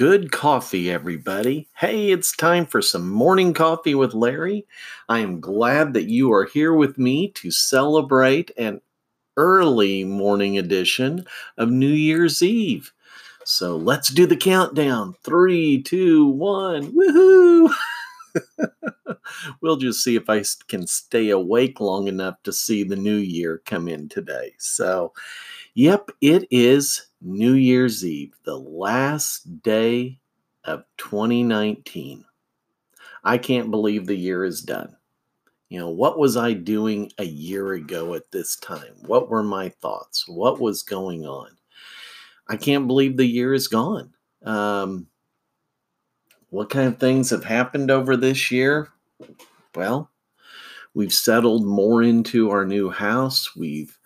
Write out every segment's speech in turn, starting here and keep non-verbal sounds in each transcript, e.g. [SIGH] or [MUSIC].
good coffee, everybody. Hey, it's time for some morning coffee with Larry. I am glad that you are here with me to celebrate an early morning edition of New Year's Eve. So let's do the countdown three, two, one, woohoo! [LAUGHS] we'll just see if I can stay awake long enough to see the new year come in today. So, yep, it is New Year's Eve, the last day of 2019. I can't believe the year is done. You know, what was I doing a year ago at this time? What were my thoughts? What was going on? I can't believe the year is gone. Um, what kind of things have happened over this year? Well, we've settled more into our new house. We've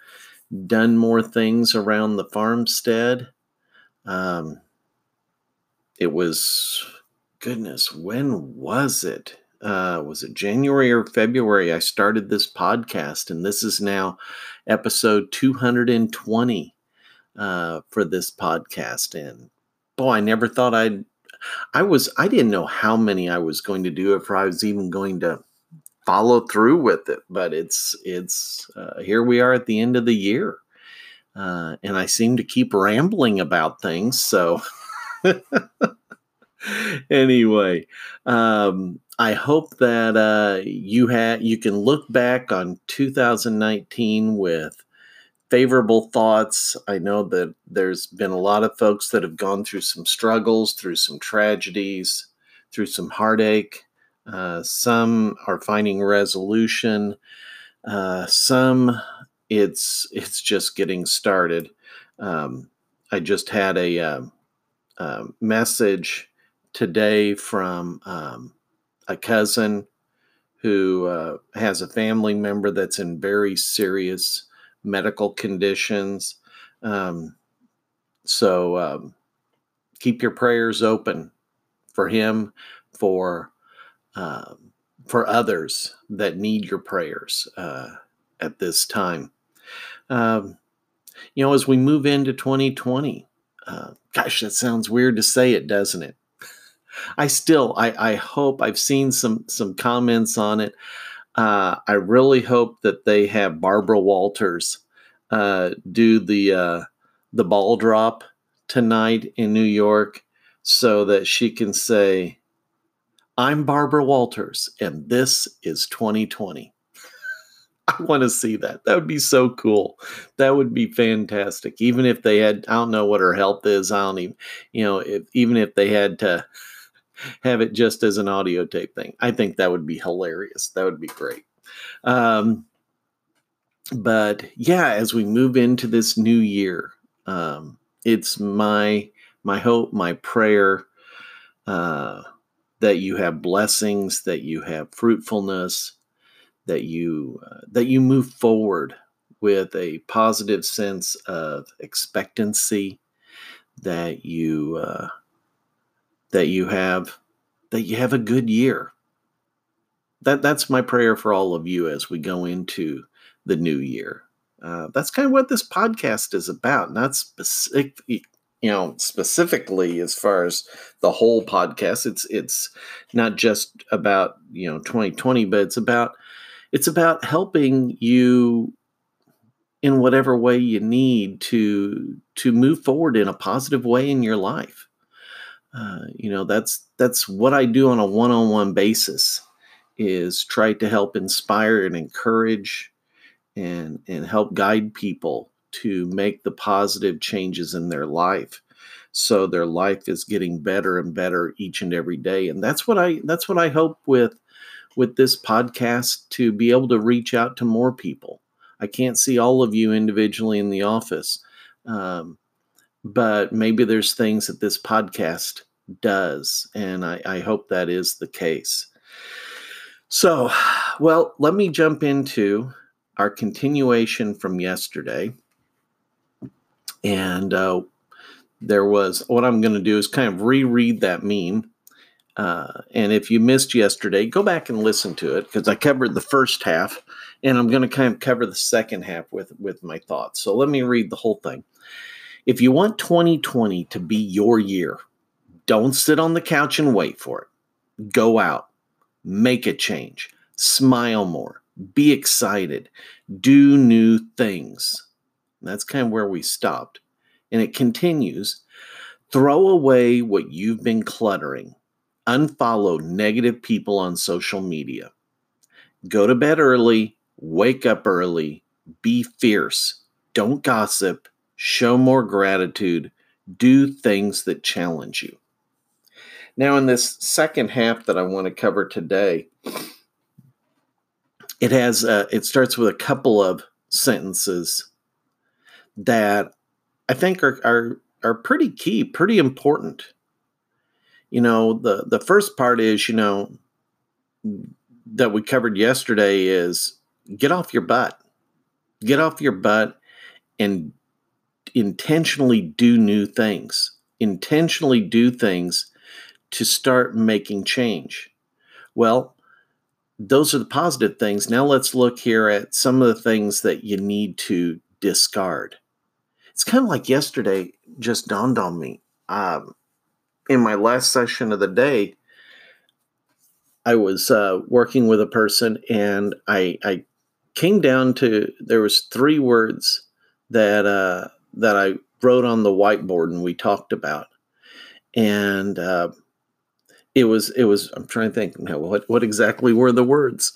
done more things around the farmstead. Um, it was, goodness, when was it? Uh, was it January or February? I started this podcast, and this is now episode 220 uh, for this podcast. And boy, I never thought I'd. I was. I didn't know how many I was going to do if I was even going to follow through with it. But it's it's uh, here we are at the end of the year, uh, and I seem to keep rambling about things. So [LAUGHS] anyway, um, I hope that uh, you had you can look back on 2019 with favorable thoughts. I know that there's been a lot of folks that have gone through some struggles, through some tragedies, through some heartache. Uh, some are finding resolution. Uh, some it's it's just getting started. Um, I just had a, uh, a message today from um, a cousin who uh, has a family member that's in very serious medical conditions. Um, so um, keep your prayers open for him, for uh, for others that need your prayers uh, at this time. Um, you know, as we move into 2020, uh, gosh, that sounds weird to say it, doesn't it? [LAUGHS] I still, I, I hope I've seen some some comments on it. Uh, I really hope that they have Barbara Walters uh, do the uh, the ball drop tonight in New York, so that she can say, I'm Barbara Walters, and this is 2020. [LAUGHS] I want to see that. That would be so cool. That would be fantastic. Even if they had, I don't know what her health is. I don't even, you know, if, even if they had to [LAUGHS] have it just as an audio tape thing, I think that would be hilarious. That would be great. Um, but yeah, as we move into this new year, um, it's my my hope, my prayer. Uh, that you have blessings, that you have fruitfulness, that you uh, that you move forward with a positive sense of expectancy, that you uh, that you have that you have a good year. That that's my prayer for all of you as we go into the new year. Uh, that's kind of what this podcast is about, not specific, you know specifically as far as the whole podcast it's it's not just about you know 2020 but it's about it's about helping you in whatever way you need to to move forward in a positive way in your life. Uh, you know that's that's what i do on a one-on-one basis is try to help inspire and encourage and and help guide people to make the positive changes in their life. So their life is getting better and better each and every day. And that's what i that's what i hope with with this podcast to be able to reach out to more people. I can't see all of you individually in the office um, but maybe there's things that this podcast does and I, I hope that is the case. So well let me jump into our continuation from yesterday. And uh, there was what I'm going to do is kind of reread that meme. Uh, and if you missed yesterday, go back and listen to it because I covered the first half, and I'm going to kind of cover the second half with with my thoughts. So let me read the whole thing. If you want 2020 to be your year, don't sit on the couch and wait for it. Go out, make a change, smile more, be excited, do new things. That's kind of where we stopped. And it continues throw away what you've been cluttering, unfollow negative people on social media, go to bed early, wake up early, be fierce, don't gossip, show more gratitude, do things that challenge you. Now, in this second half that I want to cover today, it has uh, it starts with a couple of sentences that I think are, are are pretty key, pretty important. You know, the the first part is, you know, that we covered yesterday is get off your butt. Get off your butt and intentionally do new things. Intentionally do things to start making change. Well, those are the positive things. Now let's look here at some of the things that you need to discard. It's kind of like yesterday just dawned on me. Um, in my last session of the day, I was uh, working with a person, and I, I came down to there was three words that uh, that I wrote on the whiteboard, and we talked about, and uh, it was it was I'm trying to think now what what exactly were the words?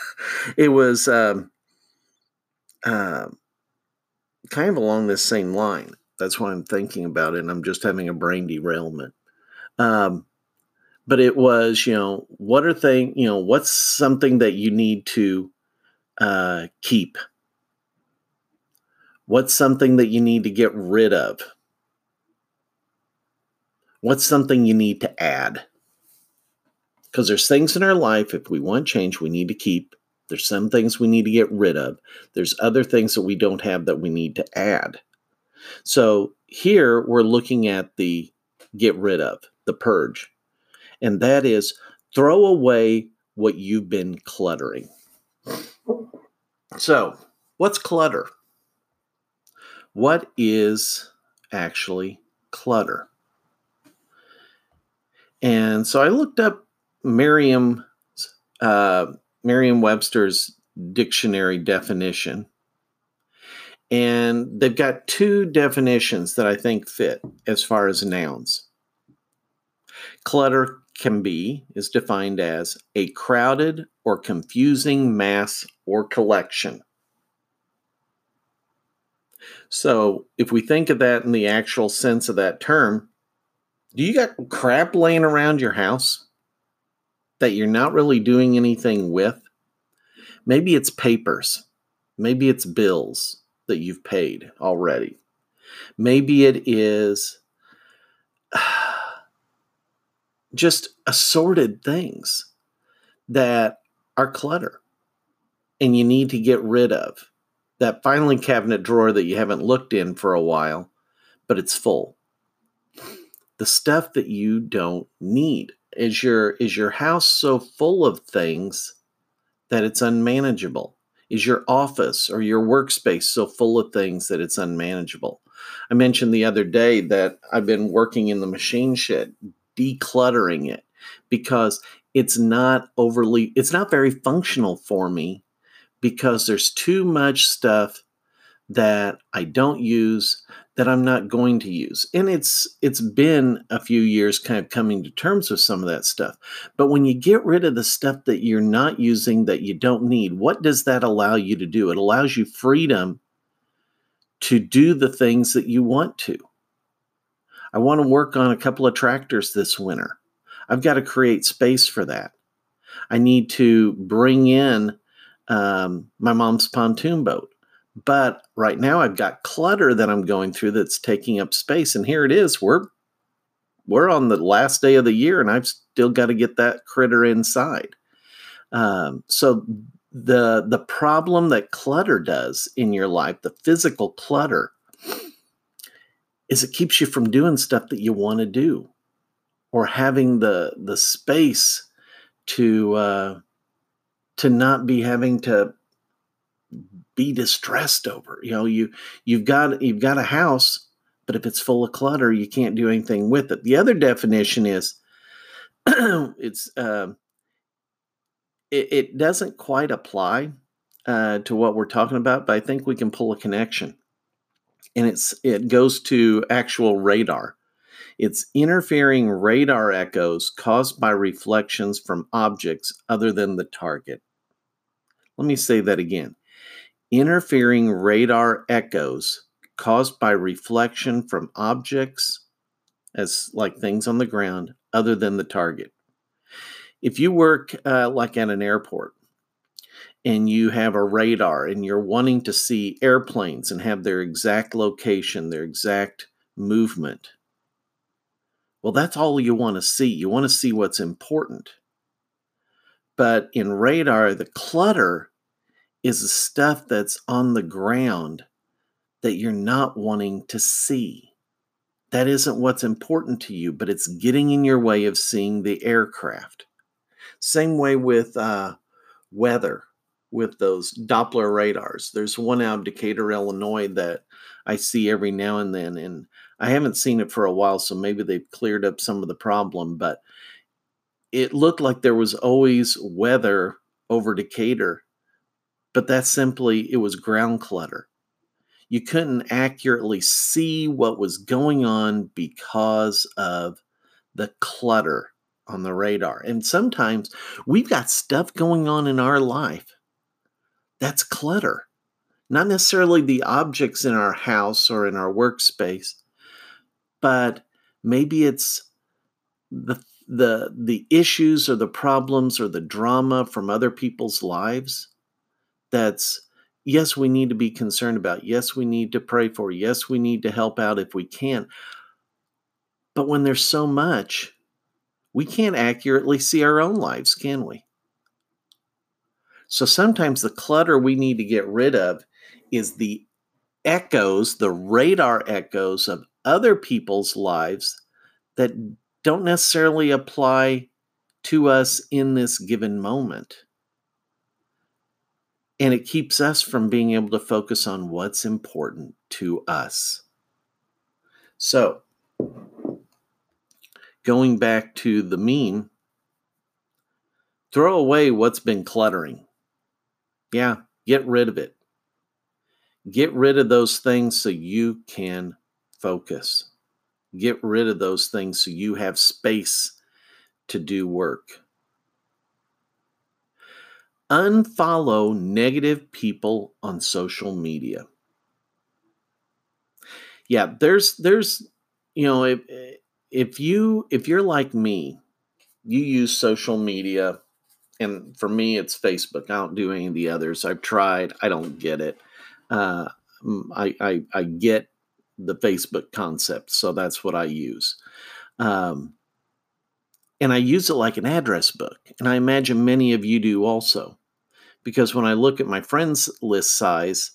[LAUGHS] it was um, uh, kind of along this same line. That's why I'm thinking about it, and I'm just having a brain derailment. Um, but it was, you know, what are things, you know, what's something that you need to uh, keep? What's something that you need to get rid of? What's something you need to add? Because there's things in our life, if we want change, we need to keep. There's some things we need to get rid of. There's other things that we don't have that we need to add. So here we're looking at the get rid of, the purge. And that is throw away what you've been cluttering. So, what's clutter? What is actually clutter? And so I looked up Merriam uh, Merriam-Webster's dictionary definition, and they've got two definitions that I think fit as far as nouns. Clutter can be is defined as a crowded or confusing mass or collection. So, if we think of that in the actual sense of that term, do you got crap laying around your house that you're not really doing anything with? Maybe it's papers. Maybe it's bills that you've paid already. Maybe it is [SIGHS] just assorted things that are clutter and you need to get rid of. That filing cabinet drawer that you haven't looked in for a while, but it's full. The stuff that you don't need. Is your is your house so full of things that it's unmanageable? Is your office or your workspace so full of things that it's unmanageable? I mentioned the other day that I've been working in the machine shed, decluttering it because it's not overly it's not very functional for me because there's too much stuff that I don't use that I'm not going to use. And it's it's been a few years kind of coming to terms with some of that stuff. But when you get rid of the stuff that you're not using that you don't need, what does that allow you to do? It allows you freedom to do the things that you want to. I want to work on a couple of tractors this winter. I've got to create space for that. I need to bring in um, my mom's pontoon boat. But right now I've got clutter that I'm going through that's taking up space. And here it is. We're we're on the last day of the year and I've still got to get that critter inside. Um, so the the problem that clutter does in your life, the physical clutter, is it keeps you from doing stuff that you want to do or having the the space to uh, to not be having to be distressed over. You know, you you've got you've got a house, But if it's full of clutter, you can't do anything with it. The other definition is [CLEARS THROAT] it's uh, it, it, doesn't quite apply uh, to what we're talking about, but I think we can pull a connection. And it's it goes to actual radar. It's interfering radar echoes caused by reflections from objects other than the target. Let me say that again. Interfering radar echoes caused by reflection from objects as like things on the ground other than the target. If you work uh, like at an airport and you have a radar and you're wanting to see airplanes and have their exact location, their exact movement, well, that's all you want to see. You want to see what's important. But in radar, the clutter is the stuff that's on the ground that you're not wanting to see. That isn't what's important to you, but it's getting in your way of seeing the aircraft. Same way with uh, weather, with those Doppler radars. There's one out in Decatur, Illinois that I see every now and then, and I haven't seen it for a while, so maybe they've cleared up some of the problem, but it looked like there was always weather over Decatur, but that's simply it was ground clutter. You couldn't accurately see what was going on because of the clutter on the radar. And sometimes we've got stuff going on in our life that's clutter. Not necessarily the objects in our house or in our workspace, but maybe it's the the the issues or the problems or the drama from other people's lives that's yes we need to be concerned about yes we need to pray for yes we need to help out if we can but when there's so much we can't accurately see our own lives can we so sometimes the clutter we need to get rid of is the echoes the radar echoes of other people's lives that don't necessarily apply to us in this given moment. And it keeps us from being able to focus on what's important to us. So, going back to the mean, throw away what's been cluttering. Yeah, get rid of it. Get rid of those things so you can focus. Get rid of those things so you have space to do work. Unfollow negative people on social media. Yeah, there's there's you know if if you if you're like me, you use social media and for me it's Facebook. I don't do any of the others. I've tried. I don't get it. Uh, I, I I get the Facebook concept. So that's what I use. Um, and I use it like an address book. And I imagine many of you do also. Because when I look at my friends list size,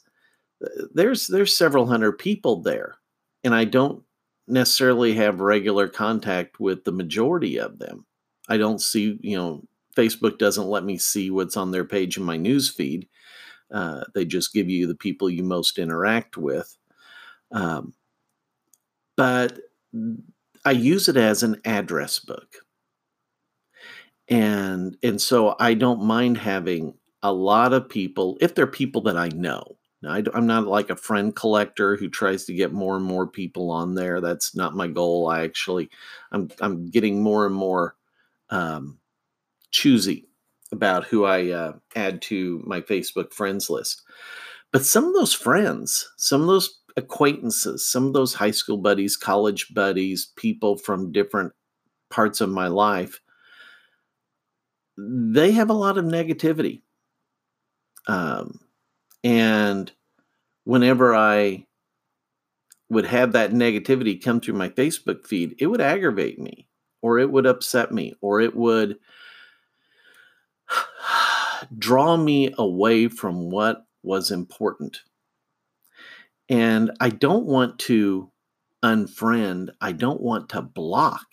there's there's several hundred people there. And I don't necessarily have regular contact with the majority of them. I don't see, you know, Facebook doesn't let me see what's on their page in my news feed. Uh, they just give you the people you most interact with. Um, but I use it as an address book. And and so I don't mind having a lot of people if they're people that I know. Now, I, am not like a friend collector who tries to get more and more people on there. That's not my goal. I actually, I'm I'm getting more and more um, choosy about who I uh, add to my Facebook friends list. But some of those friends, some of those acquaintances, some of those high school buddies, college buddies, people from different parts of my life, they have a lot of negativity. Um, and whenever I would have that negativity come through my Facebook feed, it would aggravate me, or it would upset me, or it would [SIGHS] draw me away from what was important. And I don't want to unfriend, I don't want to block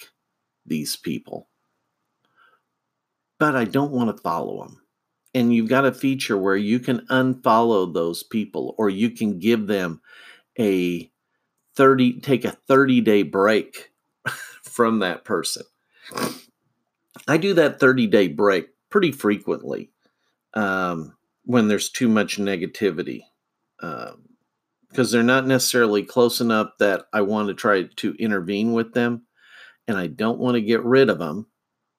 these people, but I don't want to follow them. And you've got a feature where you can unfollow those people or you can give them a 30 take a 30 day break [LAUGHS] from that person. I do that 30 day break pretty frequently um, when there's too much negativity because um, they're not necessarily close enough that I want to try to intervene with them and I don't want to get rid of them.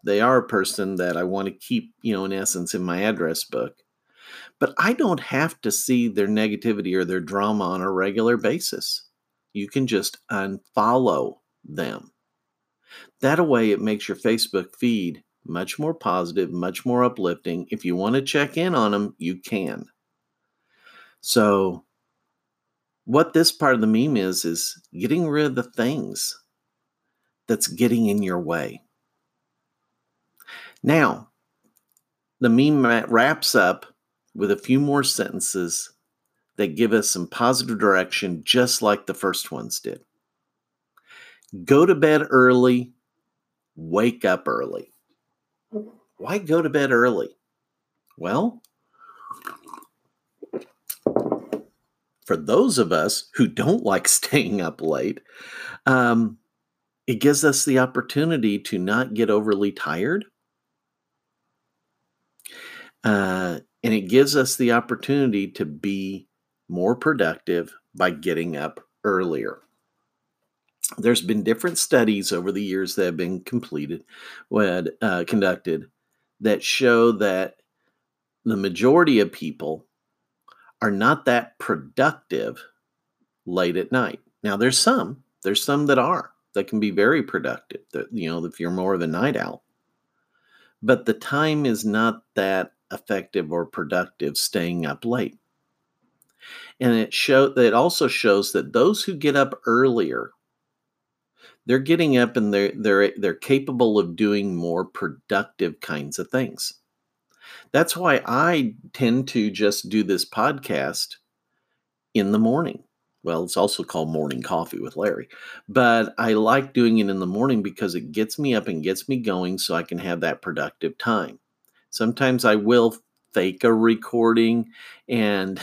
They are a person that I want to keep, you know, in essence, in my address book. But I don't have to see their negativity or their drama on a regular basis. You can just unfollow them. That way, it makes your Facebook feed much more positive, much more uplifting. If you want to check in on them, you can. So, what this part of the meme is, is getting rid of the things that's getting in your way. Now, the meme wraps up with a few more sentences that give us some positive direction, just like the first ones did. Go to bed early, wake up early. Why go to bed early? Well, for those of us who don't [LAUGHS] like staying up late, um, it gives us the opportunity to not get overly tired. Uh, and it gives us the opportunity to be more productive by getting up earlier. There's been different studies over the years that have been completed, uh, conducted, that show that the majority of people are not that productive late at night. Now, there's some, there's some that are that can be very productive. That you know, if you're more of a night owl, but the time is not that effective or productive staying up late. And it show that also shows that those who get up earlier, they're getting up and they're they're they're capable of doing more productive kinds of things. That's why I tend to just do this podcast in the morning. Well, it's also called morning coffee with Larry. But I like doing it in the morning because it gets me up and gets me going so I can have that productive time. Sometimes I will fake a recording and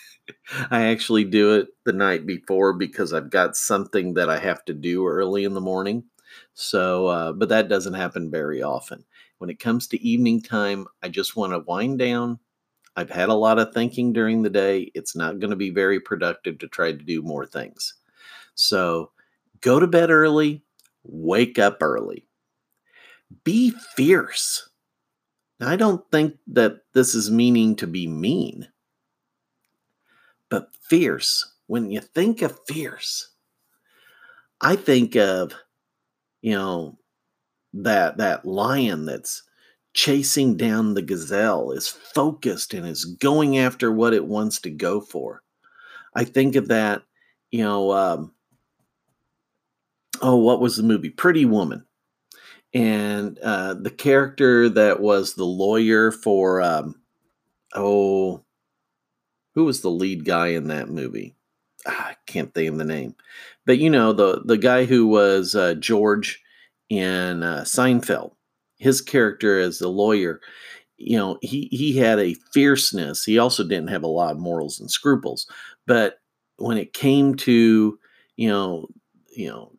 [LAUGHS] I actually do it the night before because I've got something that I have to do early in the morning. So, uh, but that doesn't happen very often. When it comes to evening time, I just want to wind down. I've had a lot of thinking during the day. It's not going to be very productive to try to do more things. So, go to bed early, wake up early. Be fierce. I don't think that this is meaning to be mean, but fierce. When you think of fierce, I think of, you know, that that lion that's chasing down the gazelle is focused and is going after what it wants to go for. I think of that, you know, um, oh, what was the movie? Pretty Woman and uh, the character that was the lawyer for um, oh who was the lead guy in that movie? Ah, i can't think of the name. But you know the the guy who was uh, george in uh, seinfeld his character as the lawyer you know he he had a fierceness. He also didn't have a lot of morals and scruples. But when it came to you know you know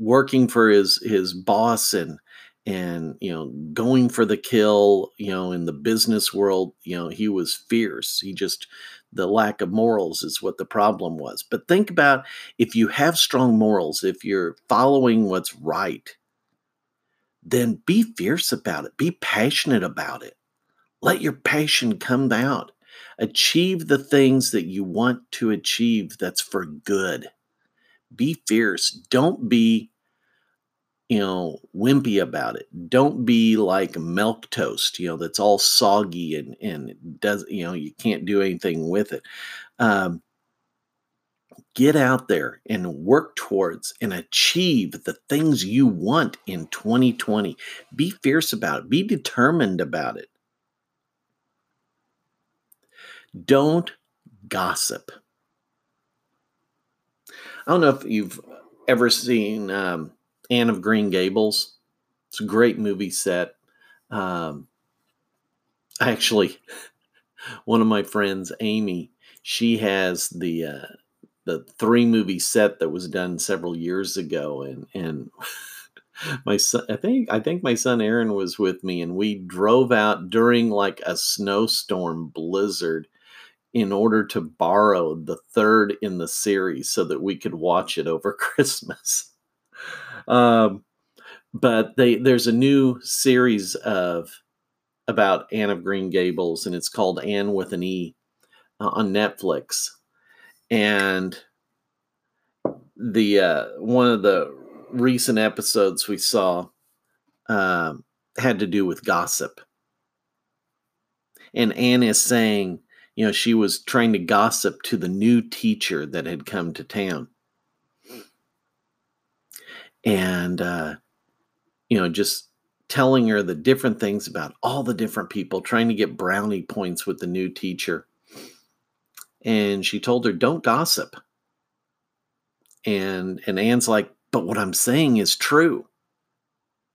working for his his boss and and you know going for the kill you know in the business world you know he was fierce. He just the lack of morals is what the problem was. But think about if you have strong morals if you're following what's right then be fierce about it. Be passionate about it. Let your passion come out achieve the things that you want to achieve that's for good. Be fierce. Don't be, you know, wimpy about it. Don't be like milk toast, you know, that's all soggy and and does you know you can't do anything with it. Um, get out there and work towards and achieve the things you want in 2020. Be fierce about it. Be determined about it. Don't gossip. I don't know if you've ever seen um, Anne of Green Gables. It's a great movie set. Um, actually, [LAUGHS] one of my friends, Amy, she has the uh, the three movie set that was done several years ago, and and [LAUGHS] my son, I think I think my son Aaron was with me, and we drove out during like a snowstorm blizzard in order to borrow the third in the series so that we could watch it over [LAUGHS] Christmas. Um, but they there's a new series of about Anne of Green Gables, and it's called Anne with an E uh, on Netflix. And the uh, one of the recent episodes we saw uh, had to do with gossip. And Anne is saying, you know, she was trying to gossip to the new teacher that had come to town. And, uh, you know, just telling her the different things about all the different people, trying to get brownie points with the new teacher. And she told her, don't gossip. And and Anne's like, but what I'm saying is true.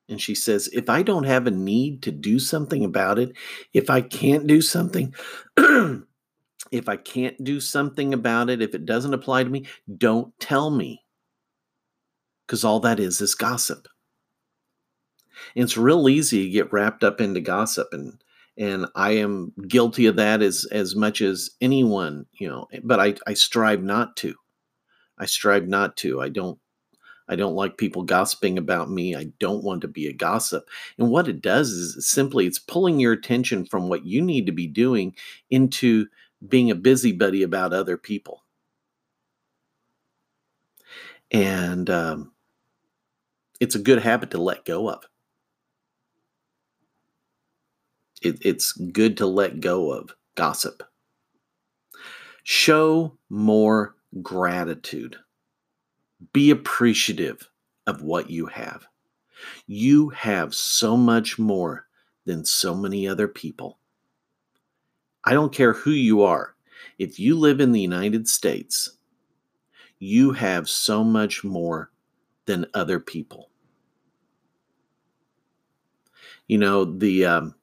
And she says, if I don't have a need to do something about it, if I can't do something, [CLEARS THROAT] if I can't do something about it, if it doesn't apply to me, don't tell me. Because all that is is gossip. And it's real easy to get wrapped up into gossip and and I am guilty of that as as much as anyone, you know, but I, I strive not to. I strive not to. I don't I don't like people gossiping about me. I don't want to be a gossip. And what it does is simply it's pulling your attention from what you need to be doing into being a busybody about other people. And um, it's a good habit to let go of. It, it's good to let go of gossip. Show more gratitude. Be appreciative of what you have. You have so much more than so many other people. I don't care who you are. If you live in the United States, you have so much more than other people. You know, the um,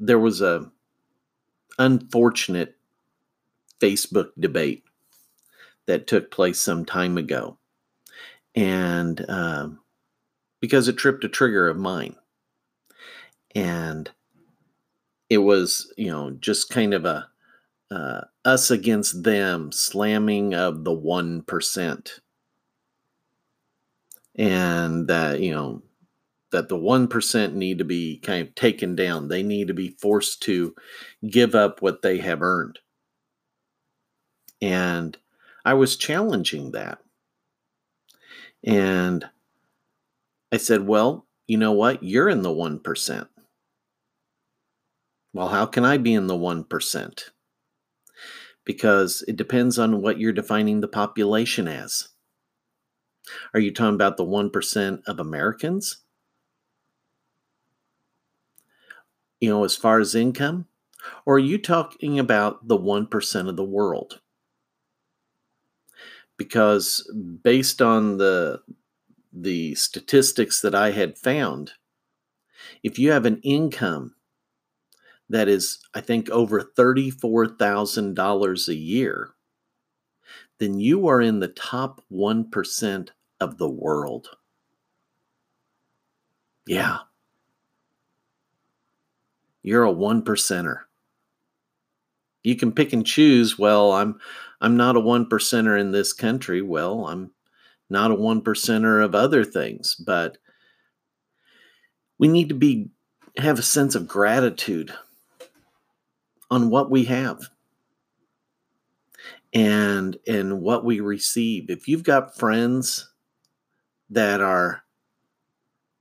there was a unfortunate Facebook debate that took place some time ago, and um, because it tripped a trigger of mine, and it was you know just kind of a uh, us against them slamming of the one percent, and that you know that the 1% need to be kind of taken down. They need to be forced to give up what they have earned. And I was challenging that. And I said, well, you know what? You're in the 1%. Well, how can I be in the 1%? Because it depends on what you're defining the population as. Are you talking about the 1% of Americans? you know, as far as income? Or are you talking about the 1% of the world? Because based on the the statistics that I had found, if you have an income that is, I think, over $34,000 a year, then you are in the top 1% of the world. Yeah. You're a one percenter. You can pick and choose, well, I'm I'm not a one percenter in this country. Well, I'm not a one percenter of other things, but we need to be have a sense of gratitude on what we have and and what we receive if you've got friends that are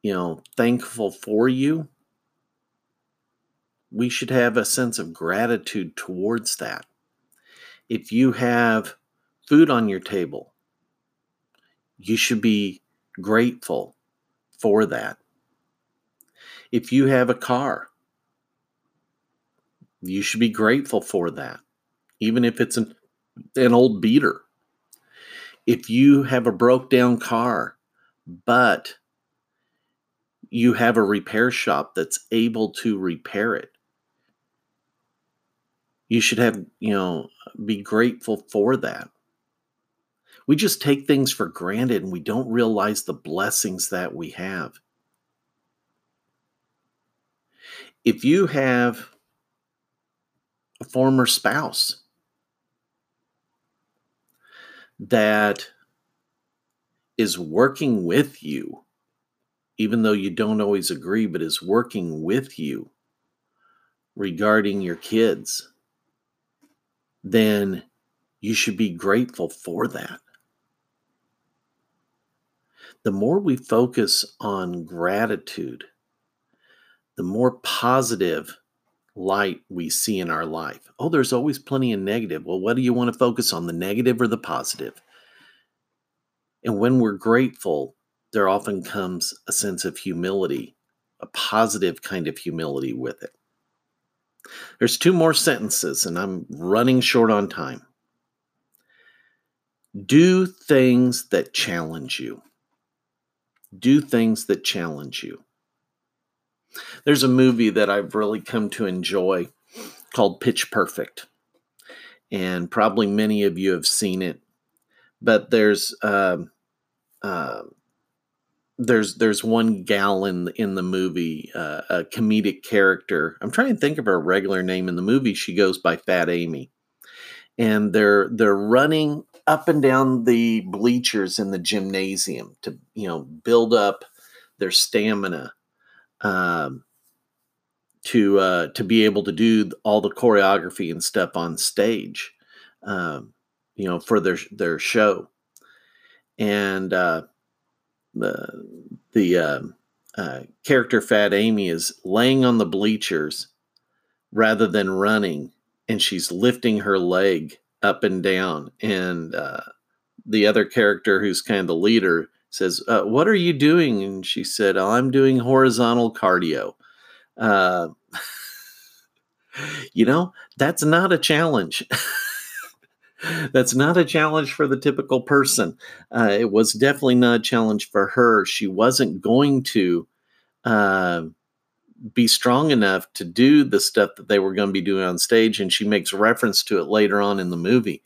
you know thankful for you we should have a sense of gratitude towards that. If you have food on your table, you should be grateful for that. If you have a car, you should be grateful for that, even if it's an, an old beater. If you have a broke down car, but you have a repair shop that's able to repair it, you should have, you know, be grateful for that. We just take things for granted and we don't realize the blessings that we have. If you have a former spouse that is working with you, even though you don't always agree, but is working with you regarding your kids, then you should be grateful for that. The more we focus on gratitude, the more positive light we see in our life. Oh, there's always plenty of negative. Well, what do you want to focus on, the negative or the positive? And when we're grateful, there often comes a sense of humility, a positive kind of humility with it. There's two more sentences, and I'm running short on time. Do things that challenge you. Do things that challenge you. There's a movie that I've really come to enjoy called Pitch Perfect. And probably many of you have seen it. But there's uh, uh, there's there's one gal in in the movie, uh, a comedic character. I'm trying to think of her regular name in the movie. She goes by Fat Amy, and they're they're running up and down the bleachers in the gymnasium to you know build up their stamina um, to uh, to be able to do all the choreography and stuff on stage, um, you know, for their their show, and uh, the the uh, uh, character Fat Amy is laying on the bleachers rather than running, and she's lifting her leg up and down, and uh, the other character who's kind of the leader says, uh, "What are you doing?" And she said, oh, "I'm doing horizontal cardio." Uh, [LAUGHS] you know, that's not a challenge. [LAUGHS] that's not a challenge for the typical person. Uh, it was definitely not a challenge for her. She wasn't going to uh, be strong enough to do the stuff that they were going to be doing on stage, and she makes reference to it later on in the movie.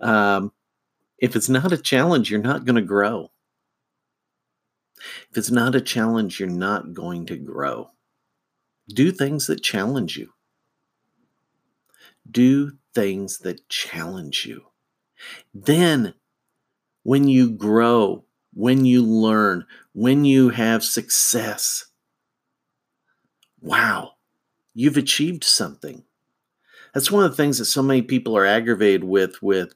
Um, if it's not a challenge, you're not going to grow. If it's not a challenge, you're not going to grow. Do things that challenge you. Do things that challenge you. Then, when you grow, when you learn, when you have success, wow, you've achieved something. That's one of the things that so many people are aggravated with with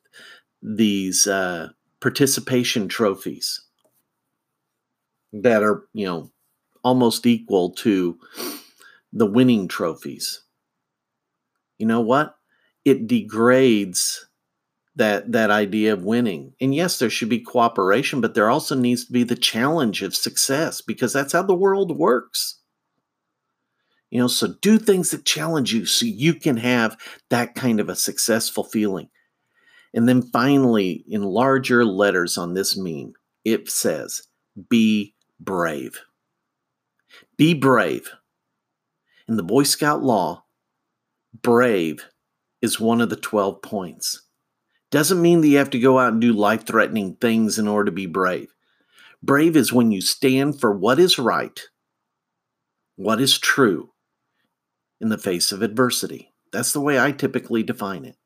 these uh, participation trophies that are, you know, almost equal to the winning trophies. You know what? It degrades that that idea of winning. And yes, there should be cooperation, but there also needs to be the challenge of success because that's how the world works. You know, so do things that challenge you so you can have that kind of a successful feeling. And then finally, in larger letters on this meme, it says, be brave. Be brave. In the Boy Scout law, brave is one of the 12 points. Doesn't mean that you have to go out and do life threatening things in order to be brave. Brave is when you stand for what is right, what is true in the face of adversity. That's the way I typically define it.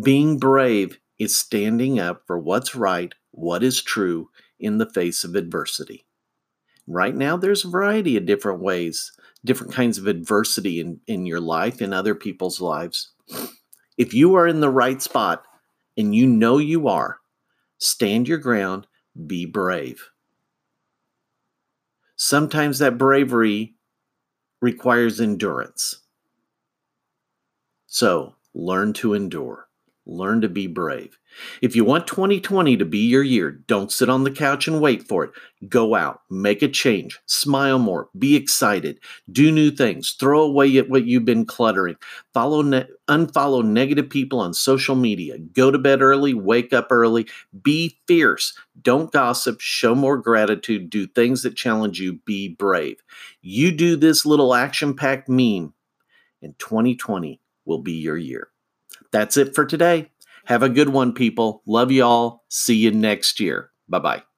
Being brave is standing up for what's right, what is true in the face of adversity. Right now, there's a variety of different ways different kinds of adversity in, in your life, in other people's lives. If you are in the right spot and you know you are, stand your ground, be brave. Sometimes that bravery requires endurance. So learn to endure. Learn to be brave. If you want 2020 to be your year, don't sit on the couch and wait for it. Go out, make a change, smile more, be excited, do new things, throw away what you've been cluttering, follow ne- unfollow negative people on social media, go to bed early, wake up early, be fierce, don't gossip, show more gratitude, do things that challenge you, be brave. You do this little action-packed meme, and 2020 will be your year. That's it for today. Have a good one, people. Love you all. See you next year. Bye bye.